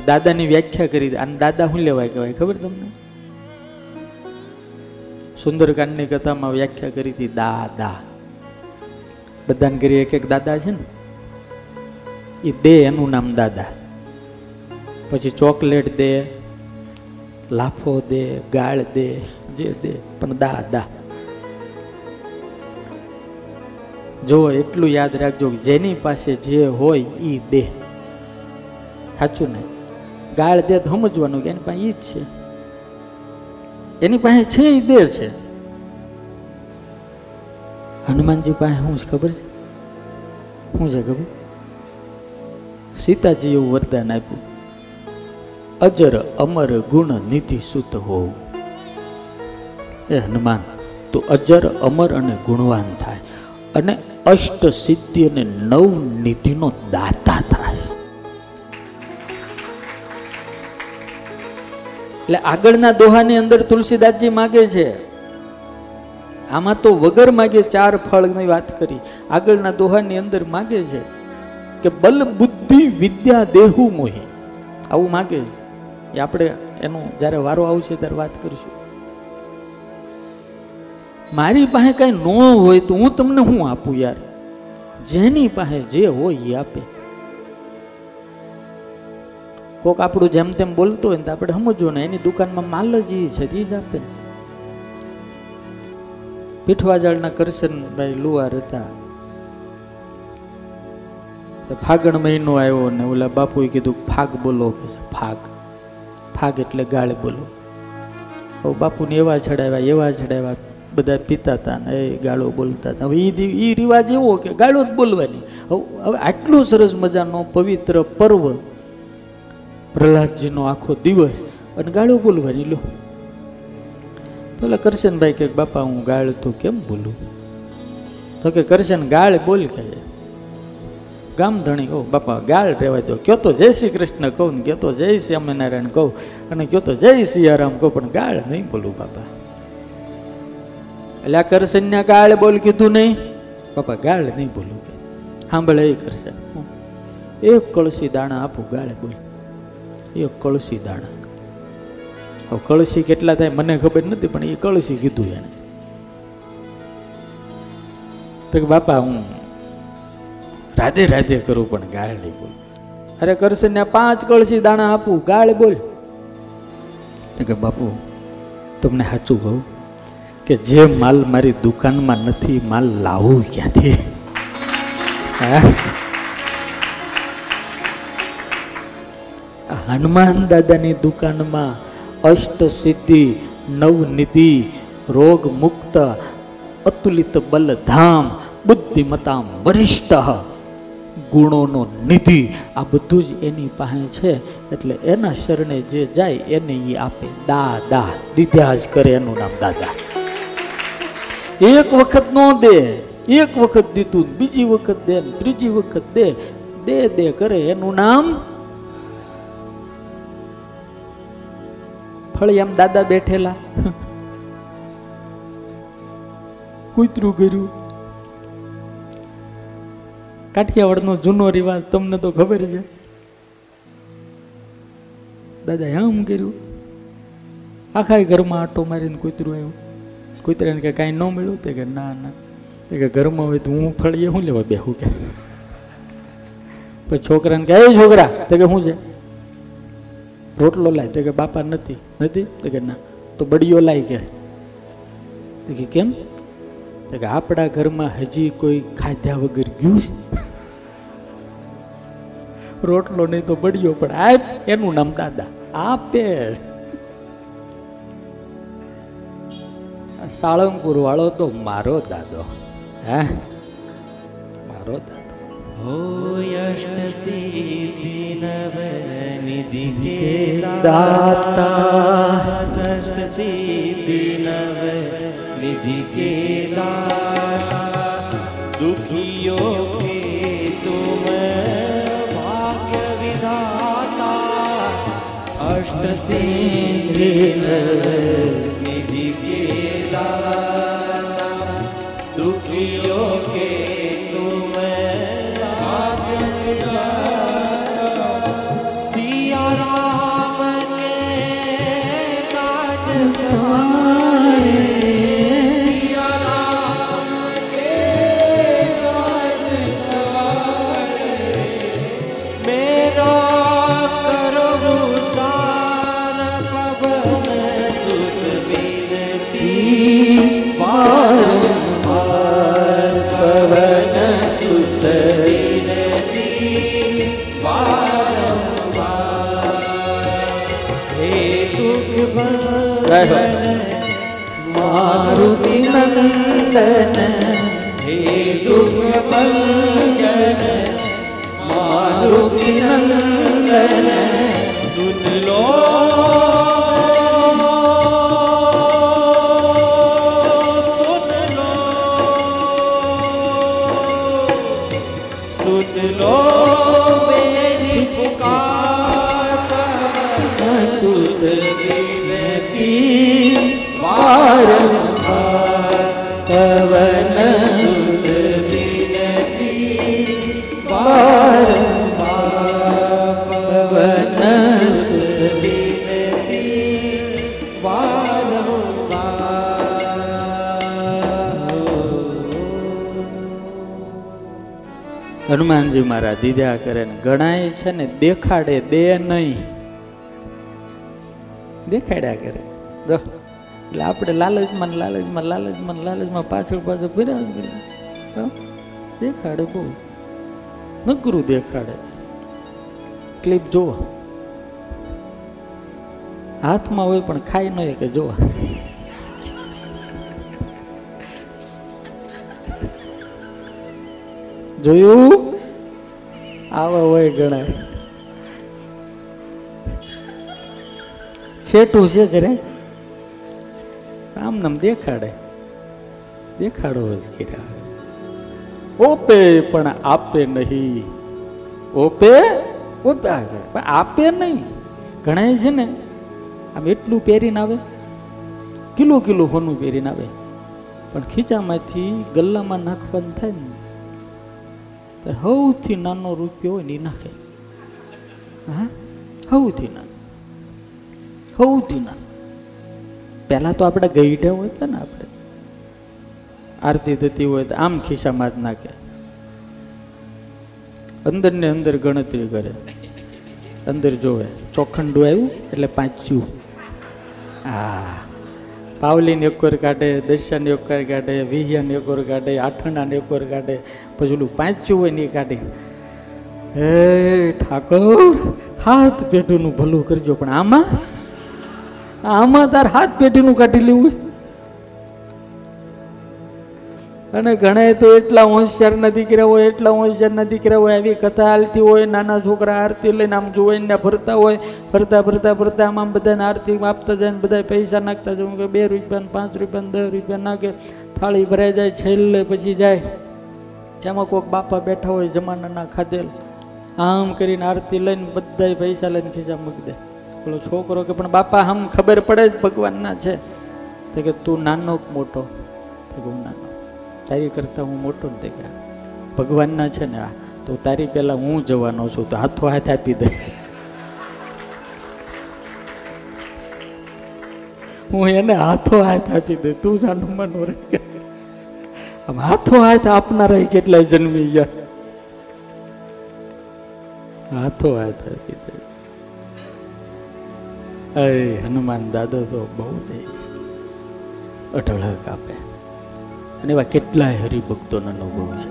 દાદાની વ્યાખ્યા કરી અને દાદા શું લેવાય કહેવાય? ખબર તમને? સુંદરકાંડની કથામાં વ્યાખ્યા કરી હતી, દાદા. બધાને ઘરે એક એક દાદા છે ને? એ દે એનું નામ દાદા. પછી ચોકલેટ દે, લાફો દે, ગાળ દે, જે દે, પણ દાદા. જો એટલું યાદ રાખજો જેની પાસે જે હોય એ દે. સાચું ને? ગાળ દે સમજવાનું કે એની પાસે એ જ છે. એની પાસે છે એ દે છે. હનુમાનજી પાસે શું છે ખબર છે? શું છે ખબર? સીતાજી એવું વરદાન આપ્યું. અજર, અમર, ગુણ નીતિ સુત હોવું એ હનુમાન, તો અજર, અમર અને ગુણવાન થાય. અને અષ્ટ સિદ્ધિ અને નવ નીતિનો દાતા થાય એટલે આગળના દોહાની અંદર તુલસીદાસજી માગે છે. આમાં તો વગર માગે ચાર ફળની વાત કરી. આગળના દોહાની અંદર માગે છે કે બલ બુદ્ધિ વિદ્યા દેહુ મોહી. આવું માગે છે. એ આપણે એનું જ્યારે વારો આવશે ત્યારે વાત કરીશું. મારી પાસે કાંઈ ન હોય તો હું તમને શું આપું યાર? જેની પાસે જે હોય એ આપે. કોક આપણું જેમ તેમ બોલતો હોય ને તો આપણે સમજવું ને એની દુકાનમાં માલ જ એ છે એ જ આપે. પીઠવાજાળના કરશનભાઈ લુવાર હતા. તો ફાગણ મહિનો આવ્યો ને ઓલા બાપુએ કીધું, ફાગ બોલો, કે છે, ફાગ. ફાગ એટલે ગાળ બોલો. હવે બાપુને એવા ચડાવ્યા એવા ચડાવ્યા બધા પીતા હતા ને એ ગાળો બોલતા હતા હવે એ રિવાજ એવો કે ગાળો જ બોલવાની. હવે હવે આટલો સરસ મજાનો પવિત્ર પર્વ પ્રહલાદજીનો આખો દિવસ અને ગાળો બોલવાની લો પેલા કરશનભાઈ કે, બાપા, હું ગાળ તો કેમ બોલું? તો કે, કરશન, ગાળ બોલ કે ગામ ધણી કહું બાપા, ગાળ રહેવા દો કયો તો જય શ્રી કૃષ્ણ કહું ને કયો તો જય સ્વામિનારાયણ કહું અને કયો તો જય સિયારામ કહું, પણ ગાળ નહીં બોલું, બાપા. એટલે આ કરશનને ગાળ બોલ કીધું નહીં? બાપા, ગાળ નહીં બોલું કે. સાંભળે એ કરશન એક કળશી દાણા આપું, ગાળ બોલ. એક કળશી દાણા. હવે કળશી કેટલા થાય મને ખબર નથી, પણ એ કળશી કીધું એને તો કે બાપા, હું રાધે રાધે કરું, પણ ગાળ નહીં બોલ. અરે કરશે ને પાંચ કળશી દાણા આપું, ગાળ બોલ. તો કે બાપુ, તમને સાચું કહું કે જે માલ મારી દુકાનમાં નથી, માલ લાવું ક્યાંથી? હા? હનુમાન દાદાની દુકાનમાં અષ્ટ સિદ્ધિ નવનિધિ રોગ મુક્ત, અતુલિત બલધામ બુદ્ધિમતા વરિષ્ઠ ગુણોનો નિધિ. આ બધું જ એની પાસે છે. એટલે એના શરણે જે જાય એને એ આપે. દા દા દીધા જ કરે એનું નામ દાદા. એક વખત નો દે, એક વખત દીધું, બીજી વખત દે, ત્રીજી વખત દે દે દે કરે એનું નામ ફળી આમ દાદા બેઠેલા. કૂતરું કર્યું કાઠિયાવાડનો જૂનો રિવાજ તમને તો ખબર છે. દાદા આમ કર્યું આખા ઘરમાં આટો મારીને કૂતરું આવ્યું. કૂતરાને કે કાંઈ ન મળ્યું? તે કે ના ના. તે કે ઘરમાં હોય તો હું ફળીએ શું લેવા બેહું કે? પછી છોકરાને કે, એ છોકરા, તે કે શું છે? રોટલો લાય. તો કે બાપા નથી. નથી? તો કે ના. તો બડીયો લાય કે. તો કે કેમ? તો કે આપણા ઘરમાં હજી કોઈ ખાધ્યા વગર ગયું છે. રોટલો નહીં તો બડીયો પણ આપ એનું નામ દાદા. આપે. સાળંગપુર વાળો તો મારો દાદો. હે? મારો દાદો. होयष्टसिद्धि नवनिधि के दाता अष्टसिद्धि नवनिधि के दाता दुखियों के तुम भाग्य विधाता अष्टसिद्धि नवनिधि મારુતિ નંદન હે દુઃખ પંચન મારુતિ નંદન સુન લો હનુમાનજી મારા દીધા કરે ને ગણાય છે ને દેખાડે દે નહીં. દેખાડ્યા કરે. જો, એટલે આપણે લાલચમાં લાલચમાં લાલચમાં લાલચમાં પાછળ પાછળ ફર્યા? દેખાડે બહુ. નકરું દેખાડે. ક્લિપ જુઓ હાથમાં હોય પણ ખાઈ ન કે જોવા. જોયું? આવા હોય ગણાય. છેટું છે જ રે. આમ નામ દેખાડે. દેખાડો જ કર્યા. ઓપે પણ આપે નહીં. ઓપે ઓપે પણ આપે નહીં. ઘણા છે ને. આમ એટલું પહેરીને આવે. કિલો કિલો હોનું પહેરીને આવે. પણ ખીચામાંથી ગલ્લામાં નાખવાનું થાય ને. સૌથી નાનો રૂપિયો હોય ને એ નાખે. હા? સૌથી નાનો. સૌથી નાનો. પહેલાં તો આપણે ગઈઢા હોય હતા ને આપણે. આરતી થતી હોય તો આમ ખિસ્સામાં જ નાખે. અંદરને અંદર ગણતરી કરે. અંદર જોવે. ચોખંડું આવ્યું એટલે પાંચ્યું. હા. પાવલીને એક વાર કાઢે દશાને એક કાઢે વિહિયાને એક વાર કાઢે આઠણાને એક વાર કાઢે, પછી ઓલું પાંચ્યું હોય ને કાઢે. હે ઠાકોર, હાથ પેઢીનું ભલું કરજો, પણ આમાં આમાં તાર હાથ પેઢીનું કાઢી લેવું છે. અને ઘણા તો એટલા હોશિયારના દીકરા હોય, એટલા હોશિયારના દીકરા હોય, આવી કથા હાલતી હોય, નાના છોકરા આરતી લઈને આમ જોઈને ફરતા હોય, ફરતા ફરતા ફરતા આમ બધાને આરતી આપતા જાય ને બધા પૈસા નાખતા જાય. કે બે રૂપિયા પાંચ રૂપિયા દસ રૂપિયા નાખે, થાળી ભરાઈ જાય, છેલ્લે પછી જાય. એમાં કોઈક બાપા બેઠા હોય જમાનાના ખાધેલ, આમ કરીને આરતી લઈને બધા પૈસા લઈને ખીચા મૂકી દે. પેલો છોકરો કે, પણ બાપા આમ ખબર પડે જ ભગવાનના છે. તો કે, તું નાનો મોટો? તો કે, હું નાનો. તારી કરતાં હું મોટો ને તે ભગવાનના છે ને આ, તો તારી પહેલાં હું જવાનો છું, તો હાથો હાથ આપી દે. હું એને હાથો હાથ આપી દે. તું જ હનુમાનો રે કે આમ હાથો હાથ આપનારા કેટલા જન્મી ગયા. હાથો હાથ આપી દે. અરે હનુમાન દાદા તો બહુ દે છે. અઢળક આપે. અને એવા કેટલાય હરિભક્તોનો અનુભવ છે.